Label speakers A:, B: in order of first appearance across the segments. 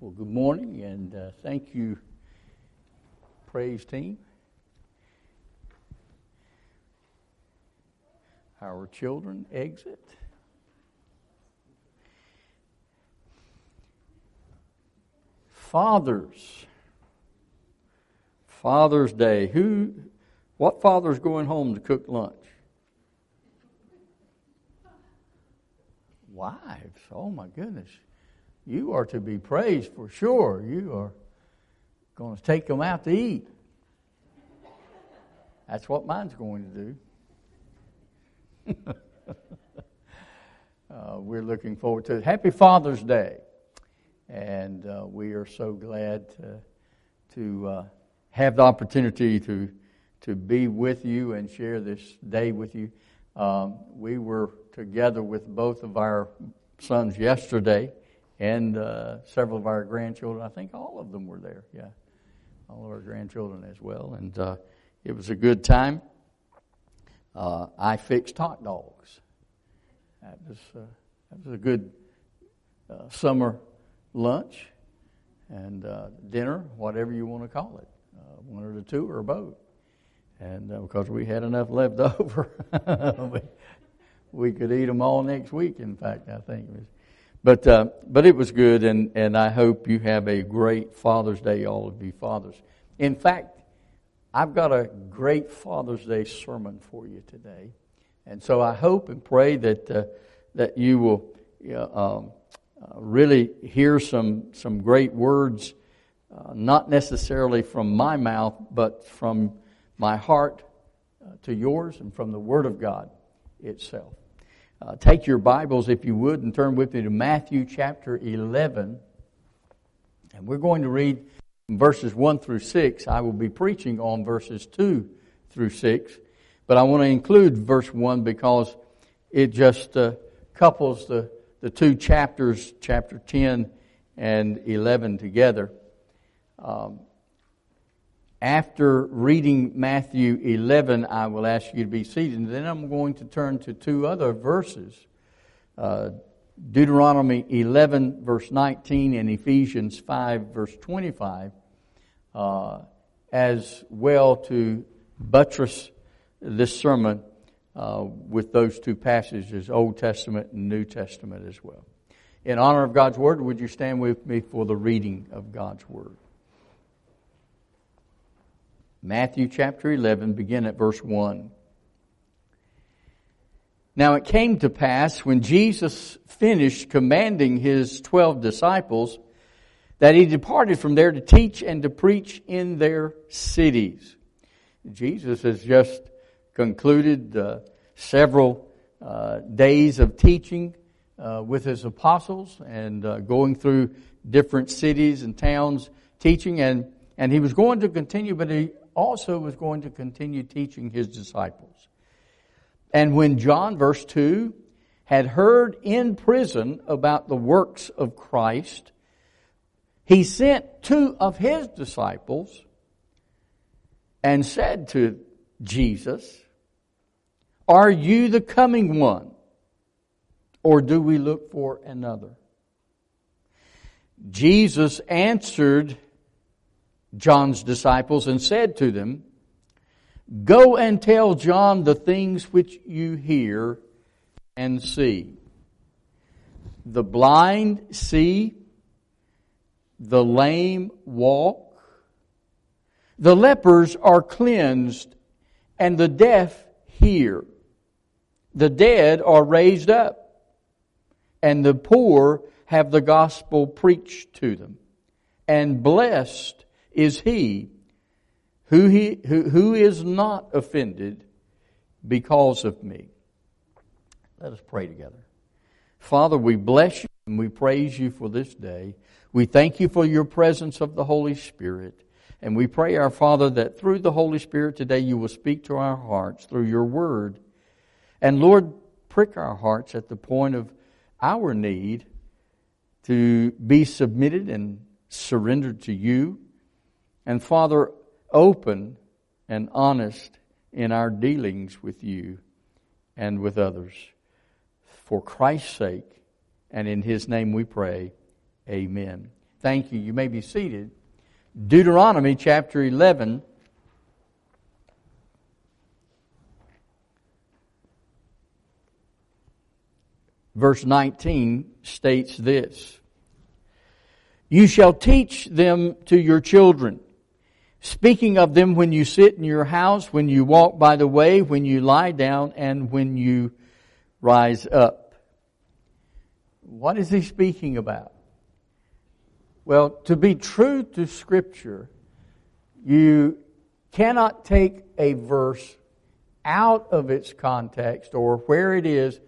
A: Well, good morning and uh, thank you, praise team. Our children exit. Fathers. Father's Day. Who, what father's going home to cook lunch? Wives. Oh my goodness you are to be praised for sure. You are going to take them out to eat. That's what mine's going to do. uh, we're looking forward to it. Happy Father's Day. And uh, we are so glad to, to uh, have the opportunity to, to be with you and share this day with you. Um, we were together with both of our sons yesterday and uh, several of our grandchildren. I think all of them were there. Yeah, all of our grandchildren as well, and uh, it was a good time. Uh, I fixed hot dogs. That was uh, that was a good uh, summer lunch and uh, dinner, whatever you want to call it, one or the two or both. And because we had enough left over, we, we could eat them all next week. In fact, I think it was but, uh, but it was good, and, and I hope you have a great Father's Day, all of you fathers. In fact, I've got a great Father's Day sermon for you today. And so I hope and pray that, uh, that you will um, uh, really hear some, some great words, uh, not necessarily from my mouth, but from my heart uh, to yours and from the Word of God itself. Uh, take your Bibles, if you would, and turn with me to Matthew chapter 11. And we're going to read verses 1 through 6. I will be preaching on verses 2 through 6. But I want to include verse 1 because it just uh, couples the, the two chapters, chapter 10 and 11, together. Um, after reading Matthew 11, I will ask you to be seated. And then I'm going to turn to two other verses uh, Deuteronomy 11, verse 19, and Ephesians 5, verse 25, uh, as well to buttress this sermon uh, with those two passages, Old Testament and New Testament as well. In honor of God's Word, would you stand with me for the reading of God's Word? Matthew chapter 11, begin at verse 1. Now it came to pass when Jesus finished commanding his twelve disciples that he departed from there to teach and to preach in their cities. Jesus has just concluded uh, several uh, days of teaching uh, with his apostles and uh, going through different cities and towns teaching and and he was going to continue, but he also was going to continue teaching his disciples. And when John, verse 2, had heard in prison about the works of Christ, he sent two of his disciples and said to Jesus, Are you the coming one? Or do we look for another? Jesus answered John's disciples and said to them, Go and tell John the things which you hear and see. The blind see, the lame walk, the lepers are cleansed, and the deaf hear. The dead are raised up, and the poor have the gospel preached to them. And blessed is he who, he, who, who is not offended because of me. Let us pray together. Father, we bless you and we praise you for this day. We thank you for your presence of the Holy Spirit. And we pray, our Father, that through the Holy Spirit today you will speak to our hearts through your word. And Lord, prick our hearts at the point of our need to be submitted and surrendered to you. And Father, open and honest in our dealings with you and with others. For Christ's sake, and in His name we pray, Amen. Thank you. You may be seated. Deuteronomy chapter 11. Verse 19 states this You shall teach them to your children, speaking of them when you sit in your house, when you walk by the way, when you lie down, and when you rise up. What is he speaking about? Well, to be true to Scripture, you cannot take a verse out of its context or where it is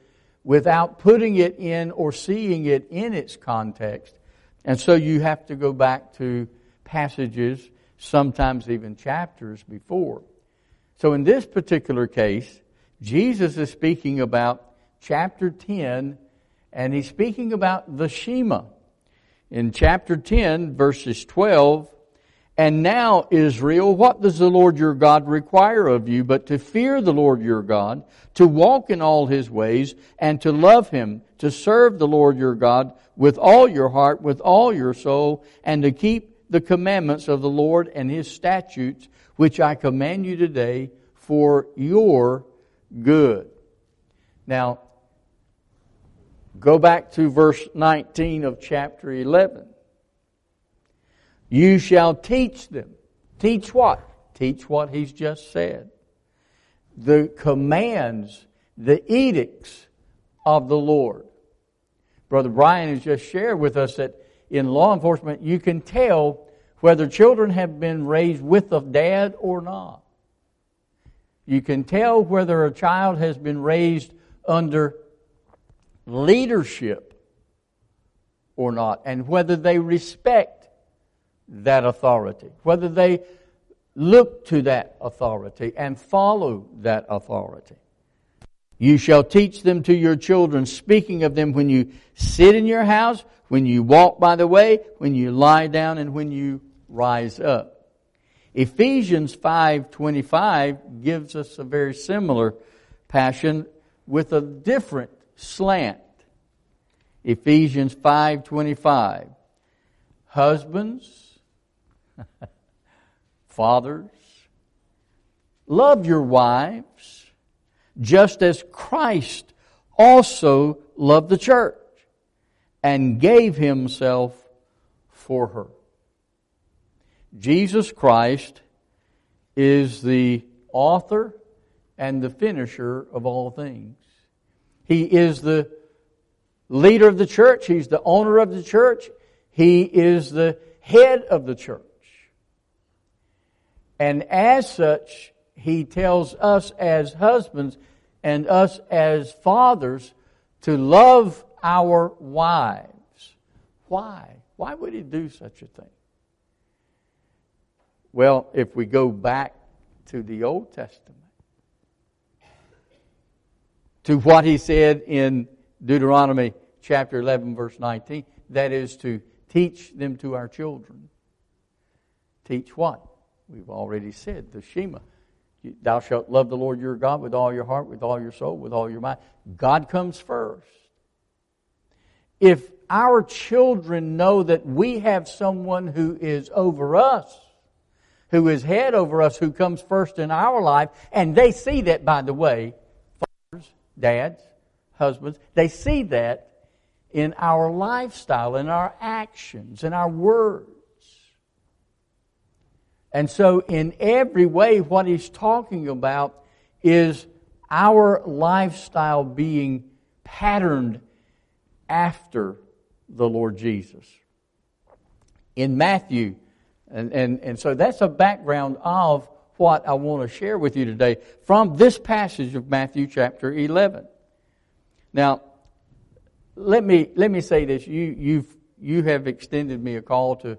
A: without putting it in or seeing it in its context. And so you have to go back to passages, sometimes even chapters before. So in this particular case, Jesus is speaking about chapter 10, and he's speaking about the Shema in chapter 10, verses 12, and now, Israel, what does the Lord your God require of you but to fear the Lord your God, to walk in all his ways, and to love him, to serve the Lord your God with all your heart, with all your soul, and to keep the commandments of the Lord and his statutes, which I command you today for your good. Now, Go back to verse 19 of chapter 11. You shall teach them. Teach what? Teach what he's just said. The commands, the edicts of the Lord. Brother Brian has just shared with us that in law enforcement, you can tell whether children have been raised with a dad or not. You can tell whether a child has been raised under leadership or not, and whether they respect that authority, whether they look to that authority and follow that authority. You shall teach them to your children, speaking of them when you sit in your house, when you walk by the way, when you lie down, and when you rise up. Ephesians 5:25 gives us a very similar passion with a different slant. Ephesians 5:25. Husbands, fathers, love your wives just as Christ also loved the church and gave himself for her. Jesus Christ is the author and the finisher of all things. He is the leader of the church. He's the owner of the church. He is the head of the church. And as such, he tells us as husbands and us as fathers to love our wives. Why? Why would he do such a thing? Well, if we go back to the Old Testament, to what he said in Deuteronomy chapter 11, verse 19. That is to teach them to our children. Teach what? We've already said the Shema. Thou shalt love the Lord your God with all your heart, with all your soul, with all your mind. God comes first. If our children know that we have someone who is over us, who is head over us, who comes first in our life, and they see that, by the way, fathers, dads, husbands, they see that in our lifestyle, in our actions, in our words. And so, in every way, what he's talking about is our lifestyle being patterned after the Lord Jesus. In Matthew, and, and, and so that's a background of what I want to share with you today from this passage of Matthew chapter 11. Now, let me, let me say this. You, you've, you have extended me a call to,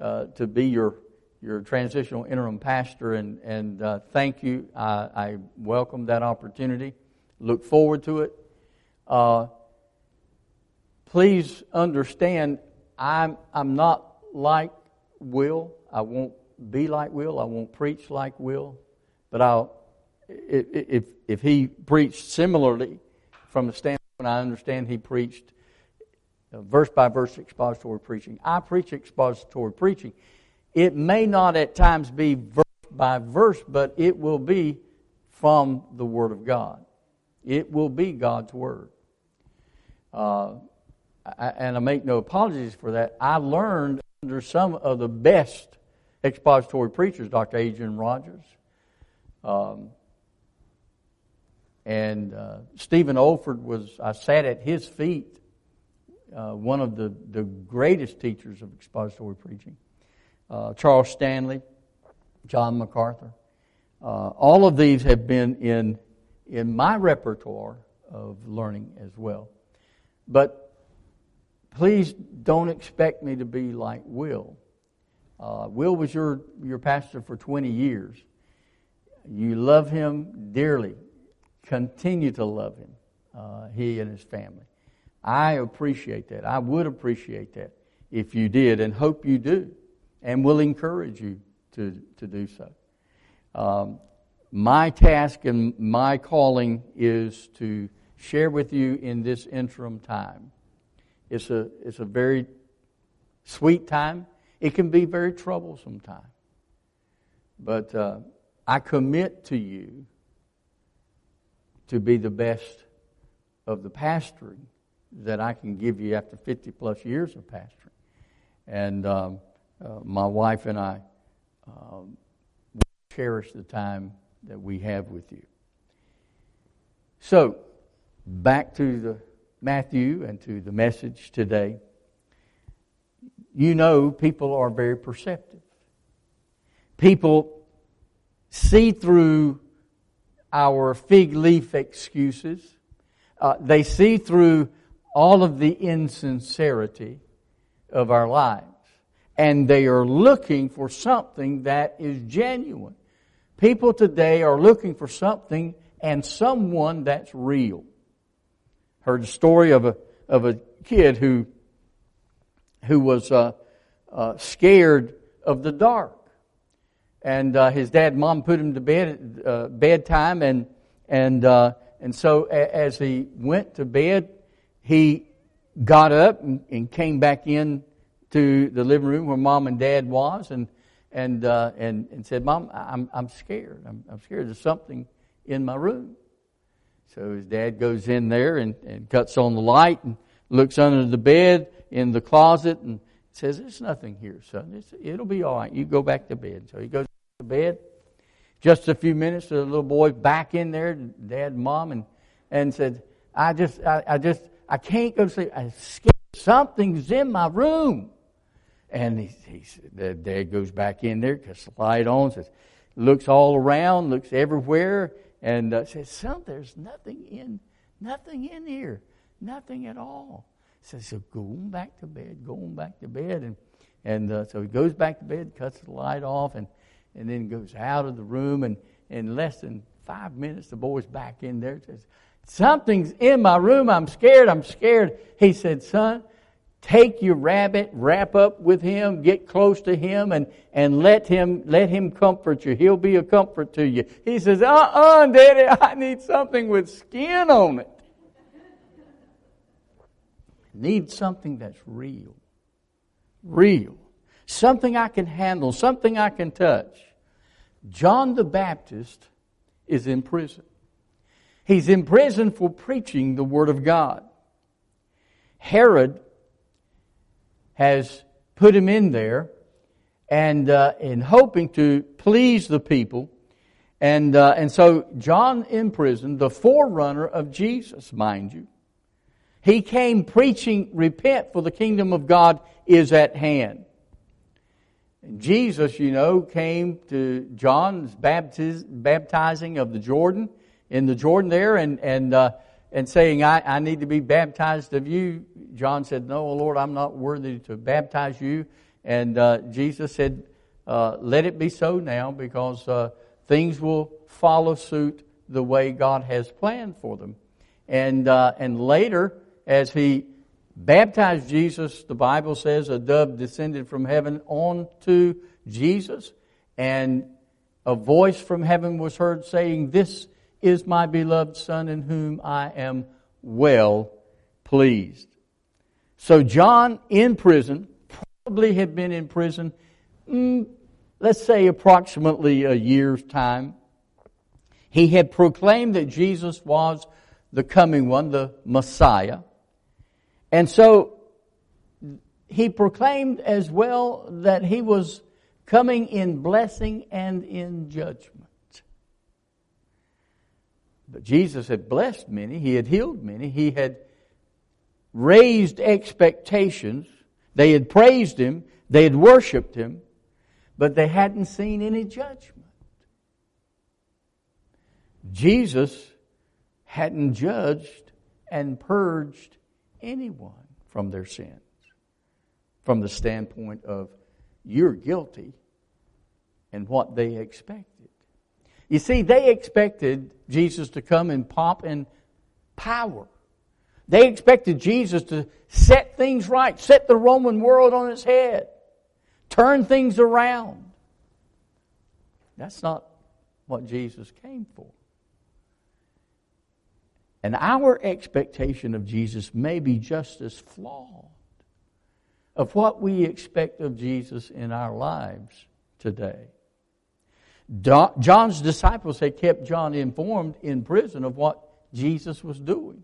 A: uh, to be your, your transitional interim pastor, and, and uh, thank you. I, I, welcome that opportunity. Look forward to it. Uh, please understand, I'm, I'm not like Will. I won't be like Will. I won't preach like Will. But I'll, if, if he preached similarly from the standpoint I understand he preached verse by verse expository preaching. I preach expository preaching. It may not at times be verse by verse, but it will be from the Word of God. It will be God's Word. Uh, and I make no apologies for that. I learned under some of the best expository preachers, Dr. Adrian Rogers, um, and uh, Stephen Olford was, I sat at his feet, uh, one of the, the greatest teachers of expository preaching. Uh, Charles Stanley, John MacArthur. Uh, all of these have been in, in my repertoire of learning as well. But please don't expect me to be like Will. Uh, Will was your, your pastor for 20 years. You love him dearly. Continue to love him, uh, he and his family. I appreciate that. I would appreciate that if you did, and hope you do, and will encourage you to, to do so. Um, my task and my calling is to share with you in this interim time. It's a, it's a very sweet time. It can be very troublesome time. But uh, I commit to you to be the best of the pastoring that I can give you after 50 plus years of pastoring. And um, uh, my wife and I um, cherish the time that we have with you. So, back to the Matthew and to the message today. You know, people are very perceptive. People see through our fig leaf excuses. Uh, they see through all of the insincerity of our lives. And they are looking for something that is genuine. People today are looking for something and someone that's real. Heard the story of a, of a kid who, who was uh, uh, scared of the dark and uh, his dad and mom put him to bed at uh, bedtime and and uh, and so a- as he went to bed he got up and, and, came back in to the living room where mom and dad was and and uh, and, and said mom I'm I'm scared I'm, I'm scared there's something in my room so his dad goes in there and, and cuts on the light and looks under the bed in the closet and says, There's nothing here, son. It's, it'll be all right. You go back to bed. So he goes to bed. Just a few minutes, the little boy back in there, dad and mom, and, and said, I just, I, I just, I can't go to sleep. I'm scared. Something's in my room. And he, he, the dad goes back in there, cuts the light on, says, looks all around, looks everywhere, and uh, says, "Son, there's nothing in, nothing in here, nothing at all." Says, "So go on back to bed, go on back to bed," and and uh, so he goes back to bed, cuts the light off, and and then goes out of the room. And in less than five minutes, the boy's back in there. Says, Something's in my room. I'm scared. I'm scared. He said, Son, take your rabbit, wrap up with him, get close to him, and, and let him let him comfort you. He'll be a comfort to you. He says, Uh-uh, Daddy, I need something with skin on it. Need something that's real. Real. Something I can handle, something I can touch. John the Baptist is in prison. He's in prison for preaching the Word of God. Herod has put him in there and uh, in hoping to please the people. And, uh, and so John in prison, the forerunner of Jesus, mind you, he came preaching, repent for the kingdom of God is at hand. Jesus, you know, came to John's baptiz- baptizing of the Jordan, in the Jordan there, and, and, uh, and saying, I, I need to be baptized of you. John said, No, Lord, I'm not worthy to baptize you. And uh, Jesus said, uh, Let it be so now, because uh, things will follow suit the way God has planned for them. And, uh, and later, as he baptized Jesus, the Bible says a dove descended from heaven onto Jesus, and a voice from heaven was heard saying, This is my beloved Son in whom I am well pleased. So John in prison, probably had been in prison, mm, let's say approximately a year's time. He had proclaimed that Jesus was the coming one, the Messiah. And so he proclaimed as well that he was coming in blessing and in judgment. Jesus had blessed many, he had healed many, he had raised expectations. They had praised him, they had worshiped him, but they hadn't seen any judgment. Jesus hadn't judged and purged anyone from their sins from the standpoint of you're guilty and what they expected. You see, they expected Jesus to come in pomp and power. They expected Jesus to set things right, set the Roman world on its head, turn things around. That's not what Jesus came for. And our expectation of Jesus may be just as flawed of what we expect of Jesus in our lives today. John's disciples had kept John informed in prison of what Jesus was doing.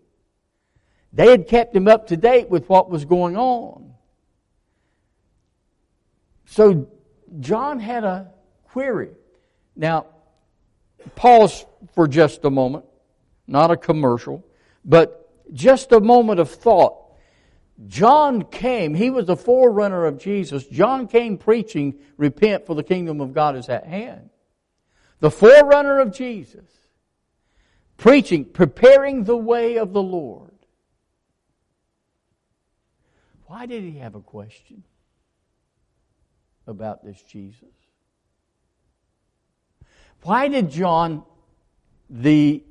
A: They had kept him up to date with what was going on. So John had a query. Now, pause for just a moment, not a commercial, but just a moment of thought John came, he was the forerunner of Jesus. John came preaching, repent for the kingdom of God is at hand. The forerunner of Jesus, preaching, preparing the way of the Lord. Why did he have a question about this Jesus? Why did John, the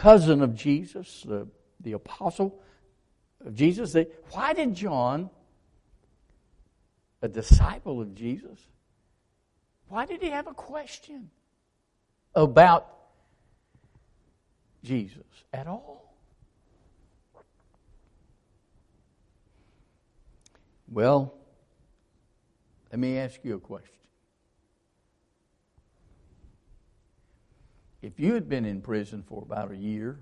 A: cousin of Jesus, the, the apostle of Jesus. Why did John, a disciple of Jesus, why did he have a question about Jesus at all? Well, let me ask you a question. If you had been in prison for about a year,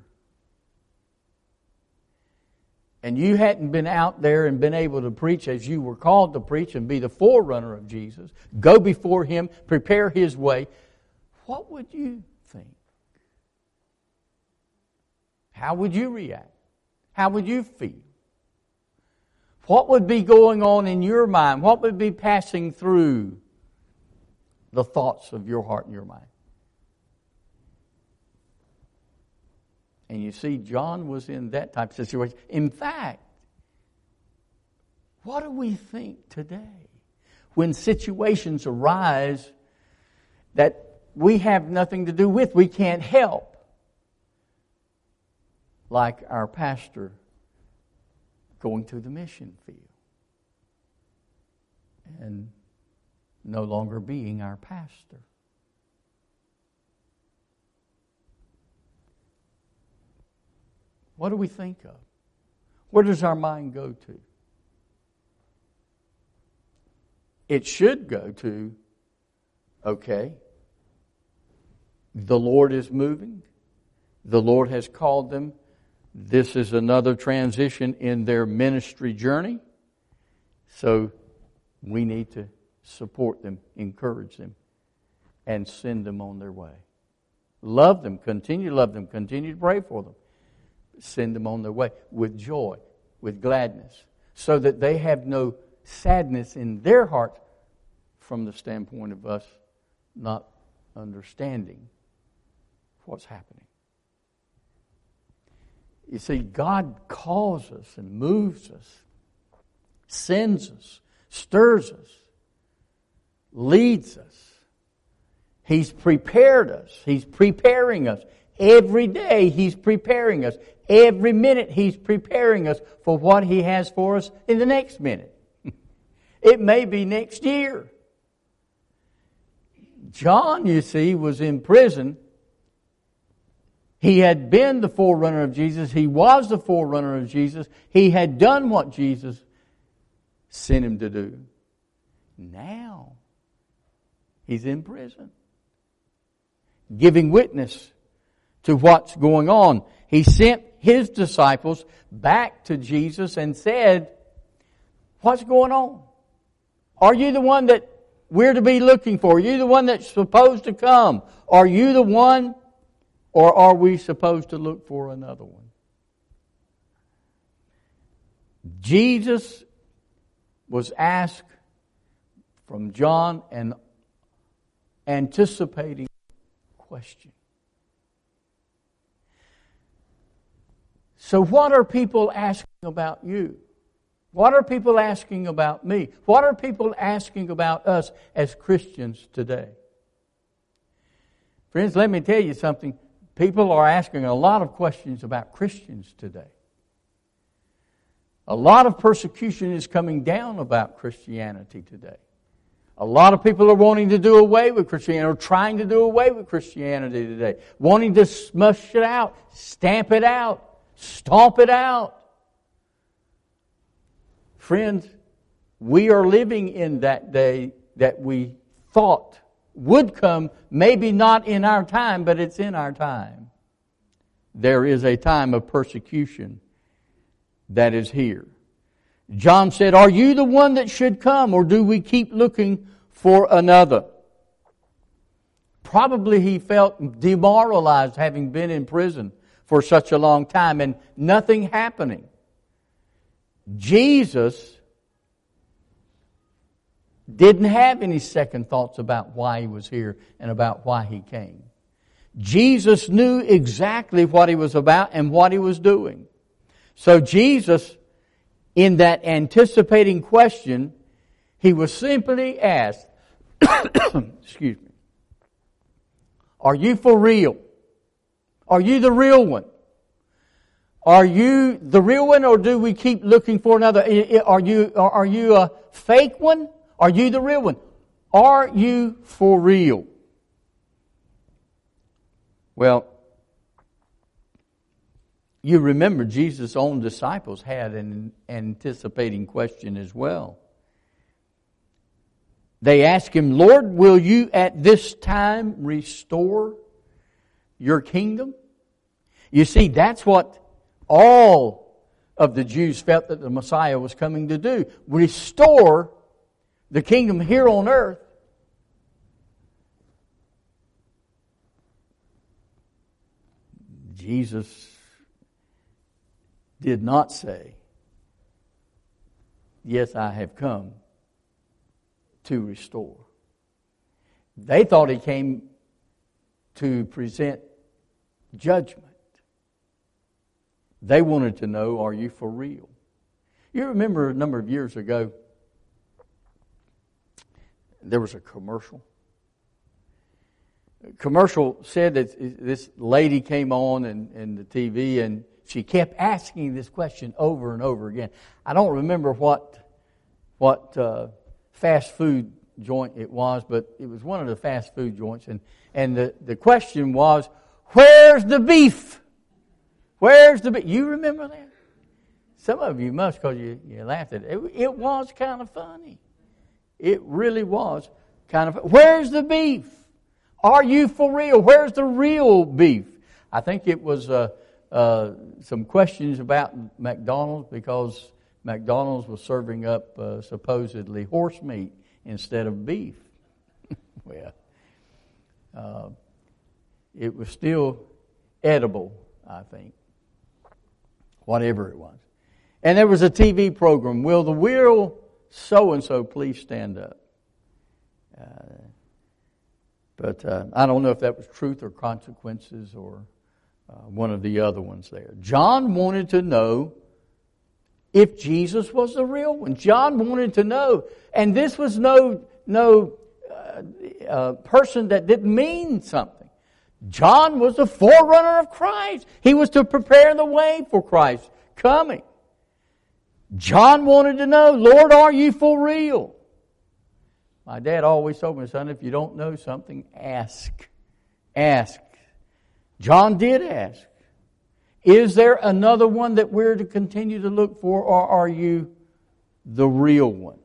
A: and you hadn't been out there and been able to preach as you were called to preach and be the forerunner of Jesus, go before Him, prepare His way, what would you think? How would you react? How would you feel? What would be going on in your mind? What would be passing through the thoughts of your heart and your mind? And you see, John was in that type of situation. In fact, what do we think today when situations arise that we have nothing to do with, we can't help? Like our pastor going to the mission field and no longer being our pastor. What do we think of? Where does our mind go to? It should go to, okay, the Lord is moving. The Lord has called them. This is another transition in their ministry journey. So we need to support them, encourage them, and send them on their way. Love them, continue to love them, continue to pray for them send them on their way with joy, with gladness, so that they have no sadness in their heart from the standpoint of us not understanding what's happening. You see, God calls us and moves us, sends us, stirs us, leads us. He's prepared us. He's preparing us. Every day He's preparing us. Every minute He's preparing us for what He has for us in the next minute. it may be next year. John, you see, was in prison He had been the forerunner of Jesus. He was the forerunner of Jesus. He had done what Jesus sent him to do. Now, he's in prison, giving witness to what's going on. He sent his disciples back to Jesus and said, What's going on? Are you the one that we're to be looking for? Are you the one that's supposed to come? Are you the one, or are we supposed to look for another one? Jesus was asked from John an anticipating question. So, what are people asking about you? What are people asking about me? What are people asking about us as Christians today? Friends, let me tell you something. People are asking a lot of questions about Christians today. A lot of persecution is coming down about Christianity today. A lot of people are wanting to do away with Christianity, or trying to do away with Christianity today, wanting to smush it out, stamp it out, stomp it out. Friends, we are living in that day that we thought would come, maybe not in our time, but it's in our time. There is a time of persecution that is here. John said, Are you the one that should come, or do we keep looking for another? Probably he felt demoralized having been in prison for such a long time and nothing happening. Jesus didn't have any second thoughts about why he was here and about why he came. Jesus knew exactly what he was about and what he was doing. So Jesus, in that anticipating question, he was simply asked, excuse me, are you for real? Are you the real one? Are you the real one or do we keep looking for another? Are you, are you a fake one? Are you the real one? Are you for real? Well, you remember Jesus' own disciples had an anticipating question as well. They asked him, Lord, will you at this time restore your kingdom? You see, that's what all of the Jews felt that the Messiah was coming to do restore the kingdom here on earth. Jesus did not say, Yes, I have come to restore. They thought he came to present judgment. They wanted to know, are you for real? You remember a number of years ago, there was a commercial. A commercial said that this lady came on in, in the TV and she kept asking this question over and over again. I don't remember what what uh, fast food joint it was, but it was one of the fast food joints, and and the, the question was, "Where's the beef?" Where's the, beef? you remember that? Some of you must because you, you laughed at it. it. It was kind of funny. It really was kind of, where's the beef? Are you for real? Where's the real beef? I think it was uh, uh, some questions about McDonald's because McDonald's was serving up uh, supposedly horse meat instead of beef. well, uh, it was still edible, I think whatever it was. And there was a TV program, Will the Real so and so please stand up? Uh, but uh, I don't know if that was truth or consequences or uh, one of the other ones there. John wanted to know if Jesus was the real one. John wanted to know. And this was no, no uh, uh, person that didn't mean something. John was the forerunner of Christ. He was to prepare the way for Christ coming. John wanted to know, Lord, are you for real? My dad always told me, son, if you don't know something, ask. Ask. John did ask, Is there another one that we're to continue to look for, or are you the real one?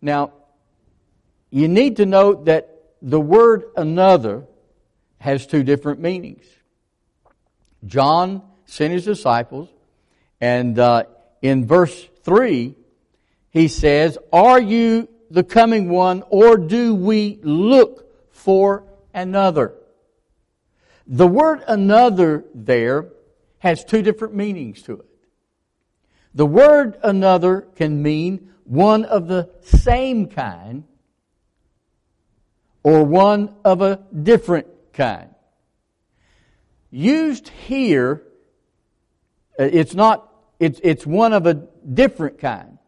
A: Now, you need to note that the word another has two different meanings. John sent his disciples, and uh, in verse 3, he says, Are you the coming one, or do we look for another? The word another there has two different meanings to it. The word another can mean one of the same kind or one of a different kind. Used here, uh, it's not, it's, it's one of a different kind.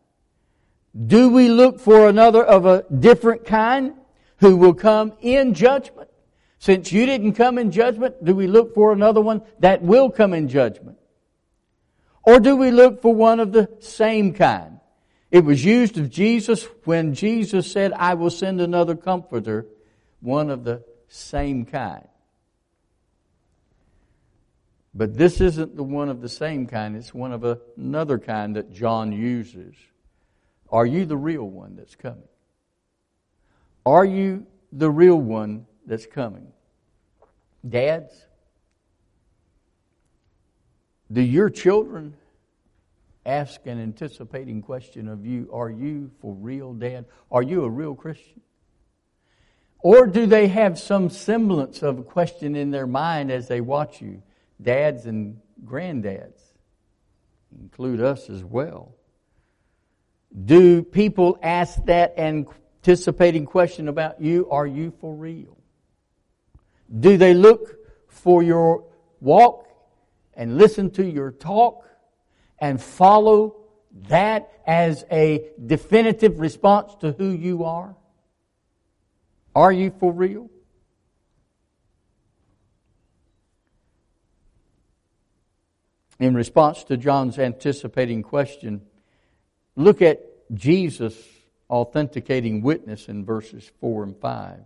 A: Do we look for another of a different kind who will come in judgment? Since you didn't come in judgment, do we look for another one that will come in judgment? Or do we look for one of the same kind? It was used of Jesus when Jesus said, I will send another comforter, one of the same kind. But this isn't the one of the same kind, it's one of another kind that John uses. Are you the real one that's coming? Are you the real one that's coming? Dads, do your children ask an anticipating question of you Are you for real, Dad? Are you a real Christian? Or do they have some semblance of a question in their mind as they watch you? Dads and granddads include us as well. Do people ask that anticipating question about you? Are you for real? Do they look for your walk and listen to your talk and follow that as a definitive response to who you are? Are you for real? In response to John's anticipating question, Look at Jesus' authenticating witness in verses 4 and 5.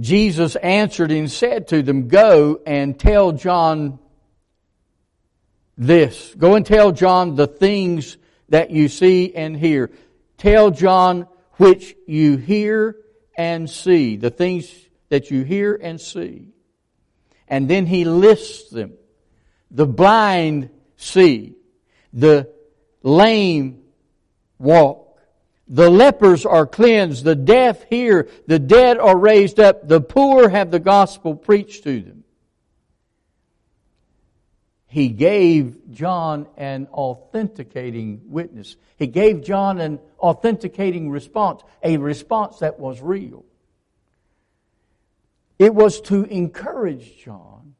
A: Jesus answered and said to them, Go and tell John this. Go and tell John the things that you see and hear. Tell John which you hear and see. The things that you hear and see. And then he lists them. The blind see. The lame walk. The lepers are cleansed. The deaf hear. The dead are raised up. The poor have the gospel preached to them. He gave John an authenticating witness. He gave John an authenticating response, a response that was real. It was to encourage John.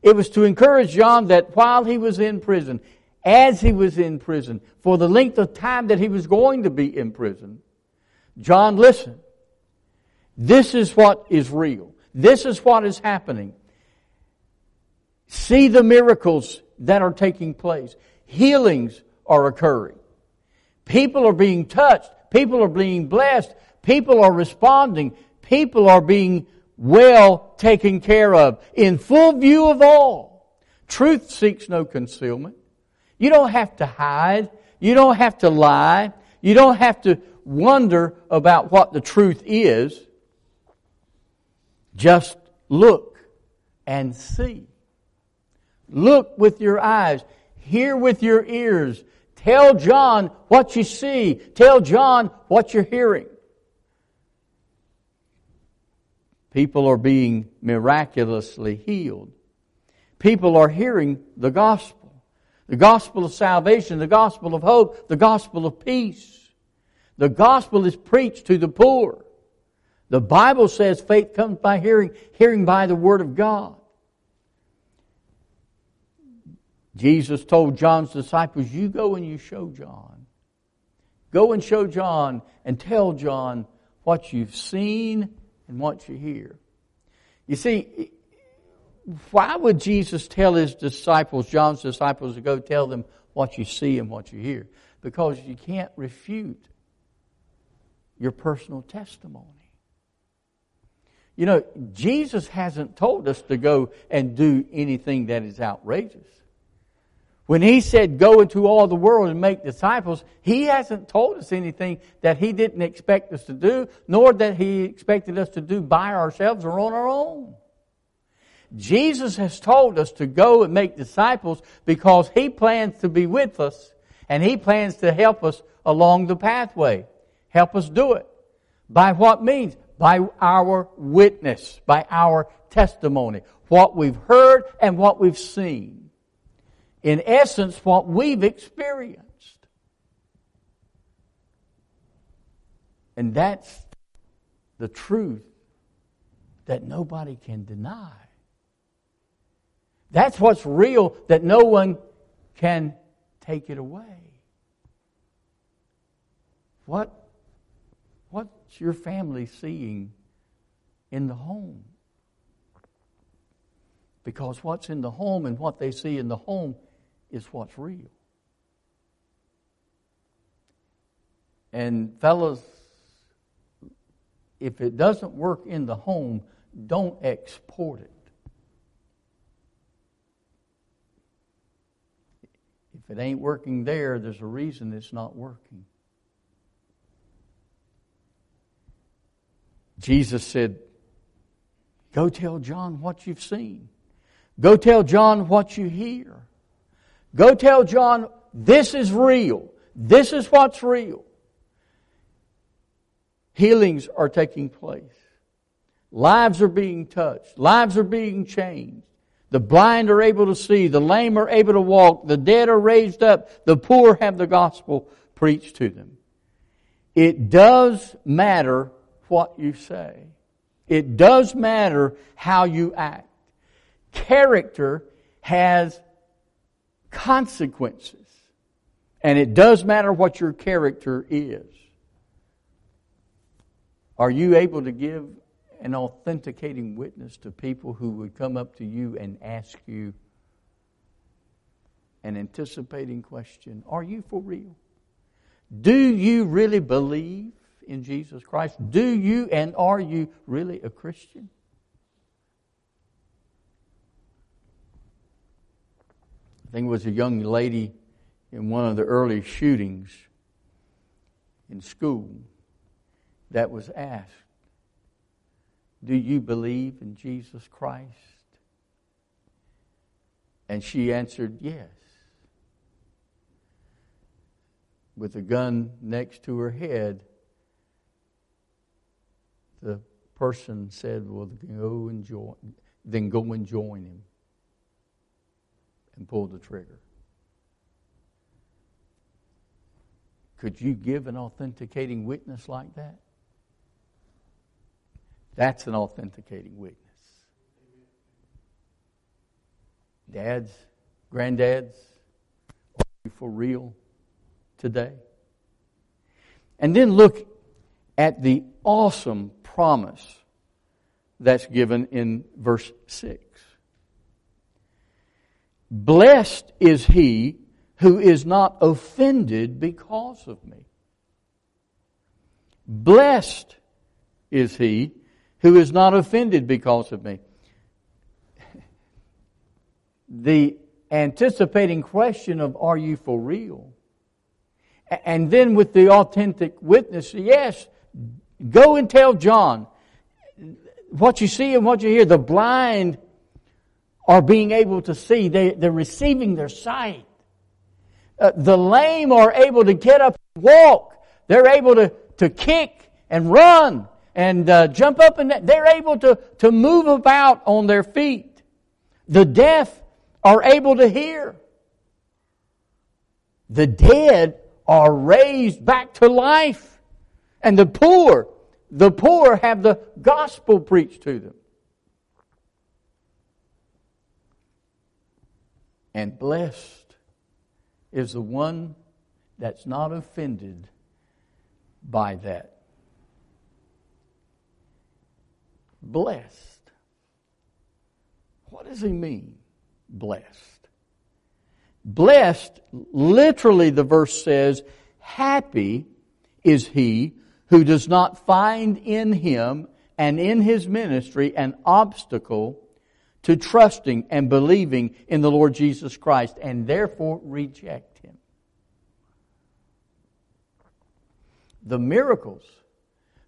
A: It was to encourage John that while he was in prison, as he was in prison, for the length of time that he was going to be in prison, John, listen. This is what is real. This is what is happening. See the miracles that are taking place. Healings are occurring. People are being touched. People are being blessed. People are responding. People are being well taken care of in full view of all. Truth seeks no concealment. You don't have to hide. You don't have to lie. You don't have to wonder about what the truth is. Just look and see. Look with your eyes. Hear with your ears. Tell John what you see. Tell John what you're hearing. People are being miraculously healed. People are hearing the gospel the gospel of salvation, the gospel of hope, the gospel of peace. The gospel is preached to the poor. The Bible says faith comes by hearing, hearing by the word of God. Jesus told John's disciples, You go and you show John. Go and show John and tell John what you've seen and what you hear. You see, why would Jesus tell his disciples, John's disciples, to go tell them what you see and what you hear? Because you can't refute your personal testimony. You know, Jesus hasn't told us to go and do anything that is outrageous. When he said, go into all the world and make disciples, he hasn't told us anything that he didn't expect us to do, nor that he expected us to do by ourselves or on our own. Jesus has told us to go and make disciples because he plans to be with us and he plans to help us along the pathway. Help us do it. By what means? By our witness, by our testimony, what we've heard and what we've seen in essence, what we've experienced. And that's the truth that nobody can deny. That's what's real that no one can take it away. What, what's your family seeing in the home? Because what's in the home and what they see in the home is what's real. And fellas, if it doesn't work in the home, don't export it. If it ain't working there, there's a reason it's not working. Jesus said, Go tell John what you've seen. Go tell John what you hear. Go tell John, this is real. This is what's real. Healings are taking place. Lives are being touched. Lives are being changed. The blind are able to see. The lame are able to walk. The dead are raised up. The poor have the gospel preached to them. It does matter what you say. It does matter how you act. Character has consequences. And it does matter what your character is. Are you able to give an authenticating witness to people who would come up to you and ask you an anticipating question? Are you for real? Do you really believe in Jesus Christ? Do you and are you really a Christian? I think it was a young lady in one of the early shootings in school that was asked, Do you believe in Jesus Christ? And she answered, Yes. With a gun next to her head, the person said, Well, go and join, then go and join him and pulled the trigger. Could you give an authenticating witness like that? That's an authenticating witness. Dads, granddads, are you for real today? And then look at the awesome promise that's given in verse 6. Blessed is he who is not offended because of me. Blessed is he who is not offended because of me. The anticipating question of are you for real? And then with the authentic witness, yes, go and tell John what you see and what you hear. The blind are being able to see. They, they're receiving their sight. Uh, the lame are able to get up and walk. They're able to, to kick and run and uh, jump up and they're able to, to move about on their feet. The deaf are able to hear. The dead are raised back to life. And the poor, the poor have the gospel preached to them. And blessed is the one that's not offended by that. Blessed. What does he mean, blessed? Blessed, literally, the verse says, happy is he who does not find in him and in his ministry an obstacle to trusting and believing in the Lord Jesus Christ and therefore reject him. The miracles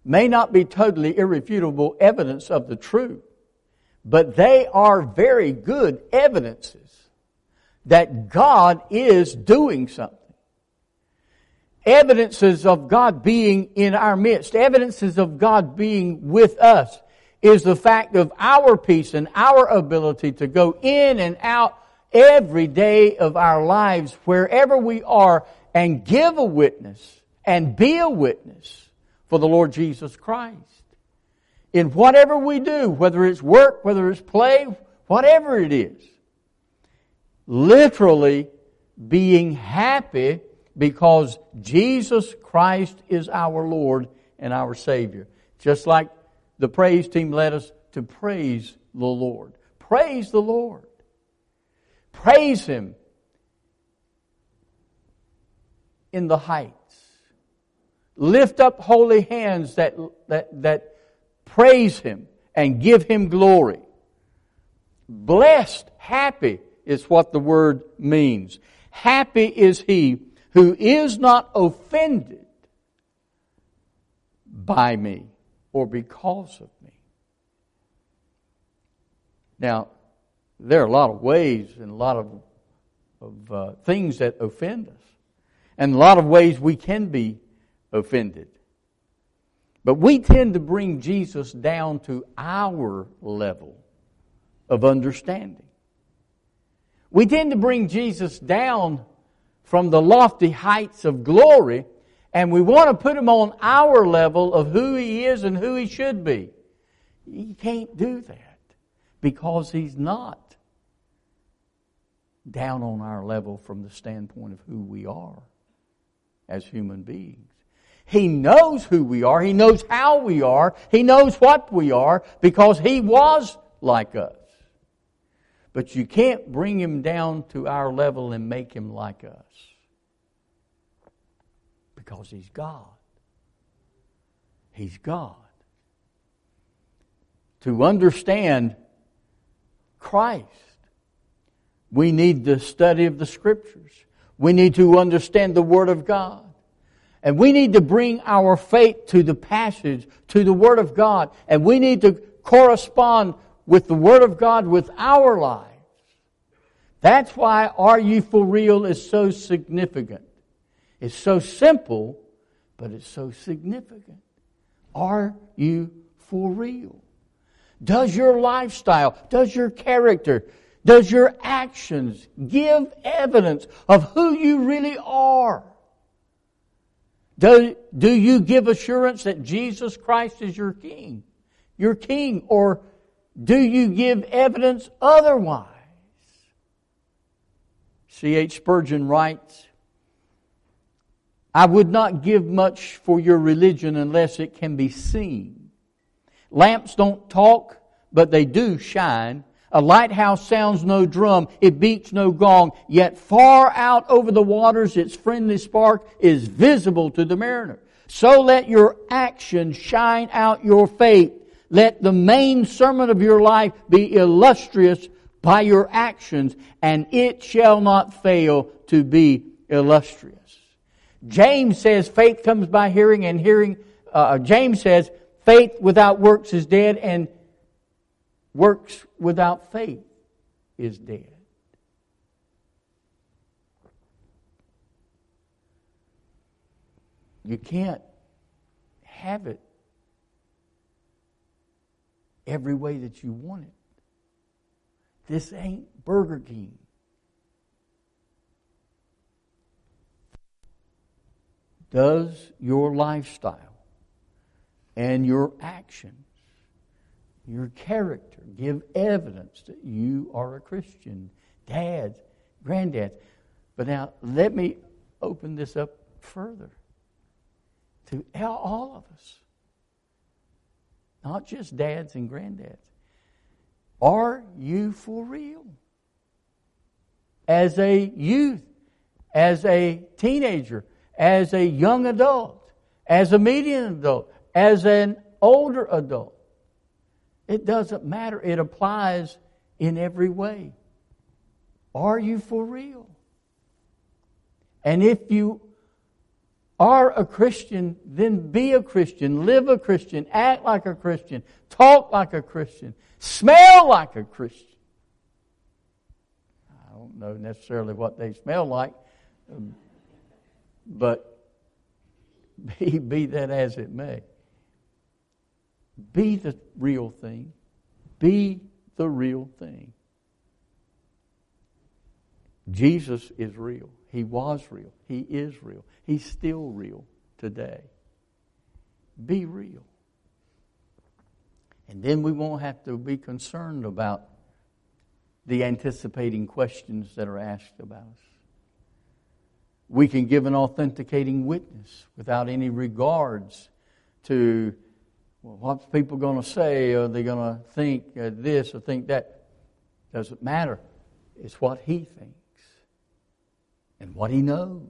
A: may not be totally irrefutable evidence of the truth, but they are very good evidences that God is doing something. Evidences of God being in our midst, evidences of God being with us, is the fact of our peace and our ability to go in and out every day of our lives, wherever we are, and give a witness and be a witness for the Lord Jesus Christ. In whatever we do, whether it's work, whether it's play, whatever it is, literally being happy because Jesus Christ is our Lord and our Savior. Just like the praise team led us to praise the Lord. Praise the Lord. Praise Him in the heights. Lift up holy hands that, that, that praise Him and give Him glory. Blessed, happy is what the word means. Happy is he who is not offended by me or because of me. Now, there are a lot of ways and a lot of, of uh, things that offend us, and a lot of ways we can be offended. But we tend to bring Jesus down to our level of understanding. We tend to bring Jesus down from the lofty heights of glory and we want to put him on our level of who he is and who he should be. You can't do that because he's not down on our level from the standpoint of who we are as human beings. He knows who we are. He knows how we are. He knows what we are because he was like us. But you can't bring him down to our level and make him like us. Because he's God. He's God. To understand Christ, we need the study of the Scriptures. We need to understand the Word of God. And we need to bring our faith to the passage, to the Word of God. And we need to correspond with the Word of God with our lives. That's why Are You For Real is so significant. It's so simple, but it's so significant. Are you for real? Does your lifestyle, does your character, does your actions give evidence of who you really are? Do, do you give assurance that Jesus Christ is your King? Your King, or do you give evidence otherwise? C.H. Spurgeon writes, I would not give much for your religion unless it can be seen. Lamps don't talk, but they do shine. A lighthouse sounds no drum, it beats no gong, yet far out over the waters its friendly spark is visible to the mariner. So let your action shine out your faith. Let the main sermon of your life be illustrious by your actions, and it shall not fail to be illustrious. James says faith comes by hearing, and hearing, uh, James says faith without works is dead, and works without faith is dead. You can't have it every way that you want it. This ain't Burger King. Does your lifestyle and your actions your character. Give evidence that you are a Christian. Dads, granddads. But now let me open this up further to all of us. Not just dads and granddads. Are you for real? As a youth, as a teenager, as a young adult, as a medium adult, as an older adult, It doesn't matter. It applies in every way. Are you for real? And if you are a Christian, then be a Christian, live a Christian, act like a Christian, talk like a Christian, smell like a Christian. I don't know necessarily what they smell like, um, but be, be that as it may. Be the real thing. Be the real thing. Jesus is real. He was real. He is real. He's still real today. Be real. And then we won't have to be concerned about the anticipating questions that are asked about us. We can give an authenticating witness without any regards to well, what's people going to say? Are they going to think uh, this or think that? Doesn't matter. It's what he thinks and what he knows.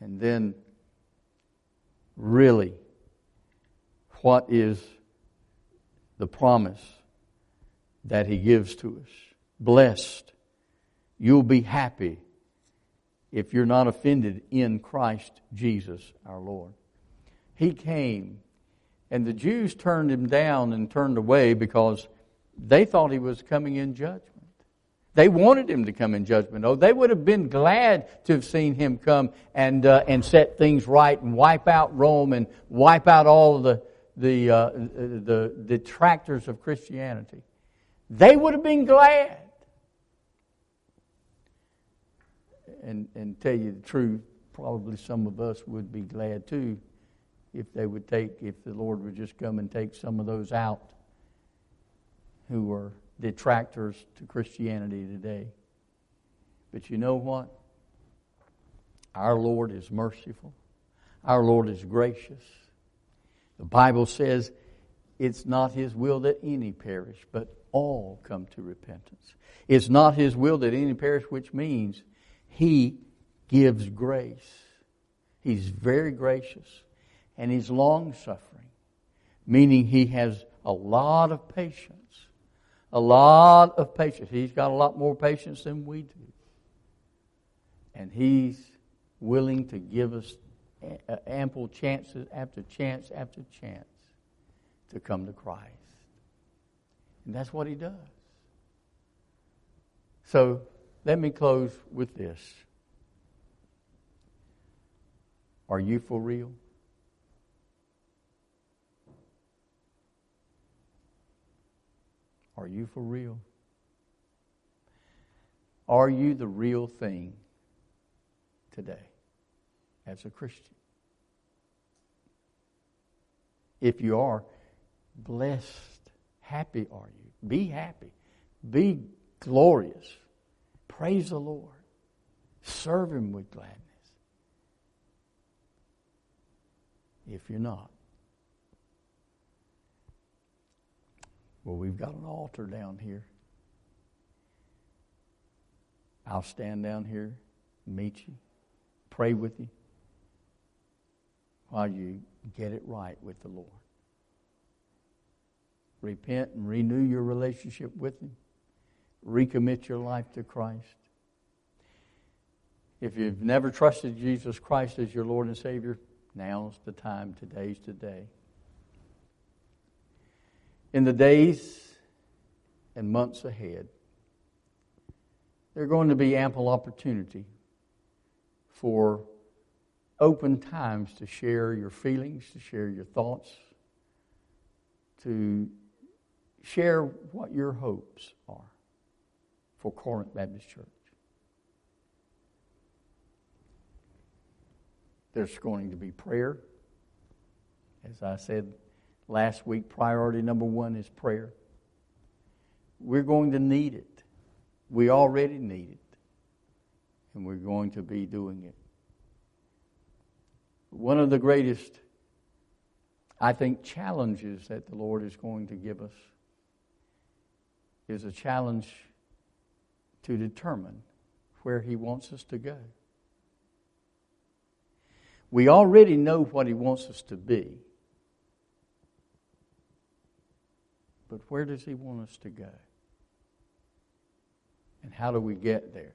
A: And then, really, what is the promise that he gives to us? Blessed. You'll be happy if you're not offended in Christ Jesus our Lord. He came, and the Jews turned him down and turned away because they thought he was coming in judgment. They wanted him to come in judgment. Oh, they would have been glad to have seen him come and uh, and set things right and wipe out Rome and wipe out all the the uh, the detractors of Christianity. They would have been glad. And and tell you the truth, probably some of us would be glad too if they would take, if the Lord would just come and take some of those out who are detractors to Christianity today. But you know what? Our Lord is merciful. Our Lord is gracious. The Bible says it's not His will that any perish, but all come to repentance. It's not His will that any perish, which means He gives grace. He's very gracious and he's long suffering, meaning he has a lot of patience. A lot of patience. He's got a lot more patience than we do. And he's willing to give us ample chances after chance after chance to come to Christ. And that's what he does. So let me close with this. Are you for real? Are you for real? Are you the real thing today as a Christian? If you are, blessed, happy are you. Be happy. Be glorious. Praise the Lord. Serve Him with gladness. If you're not, Well, we've got an altar down here. I'll stand down here, meet you, pray with you while you get it right with the Lord. Repent and renew your relationship with Him. Recommit your life to Christ. If you've never trusted Jesus Christ as your Lord and Savior, now's the time. Today's today in the days and months ahead, there are going to be ample opportunity for open times to share your feelings, to share your thoughts, to share what your hopes are for Corinth Baptist Church. There's going to be prayer. As I said last week, priority number one is prayer. We're going to need it. We already need it. And we're going to be doing it. One of the greatest, I think, challenges that the Lord is going to give us is a challenge to determine where He wants us to go. We already know what He wants us to be. but where does He want us to go? And how do we get there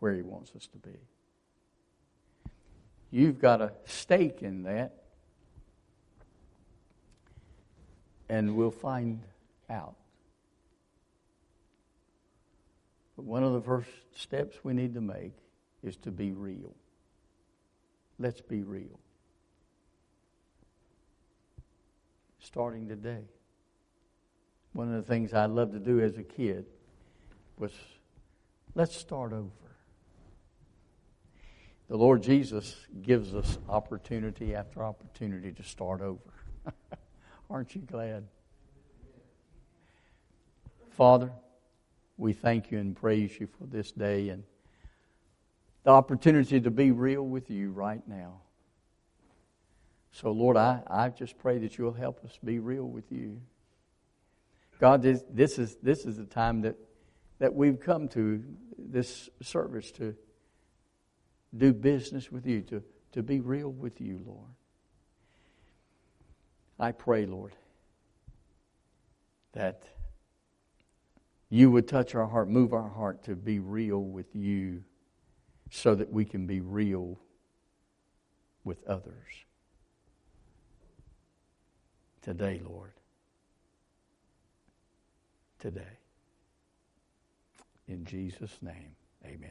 A: where He wants us to be? You've got a stake in that, and we'll find out. But one of the first steps we need to make is to be real. Let's be real. Starting today. One of the things I loved to do as a kid was let's start over. The Lord Jesus gives us opportunity after opportunity to start over. Aren't you glad? Father, we thank you and praise you for this day and the opportunity to be real with you right now. So, Lord, I, I just pray that you'll help us be real with you. God, this, this is this is the time that that we've come to this service to do business with you, to, to be real with you, Lord. I pray, Lord, that you would touch our heart, move our heart to be real with you so that we can be real with others. Today, Lord. Today. In Jesus' name, amen.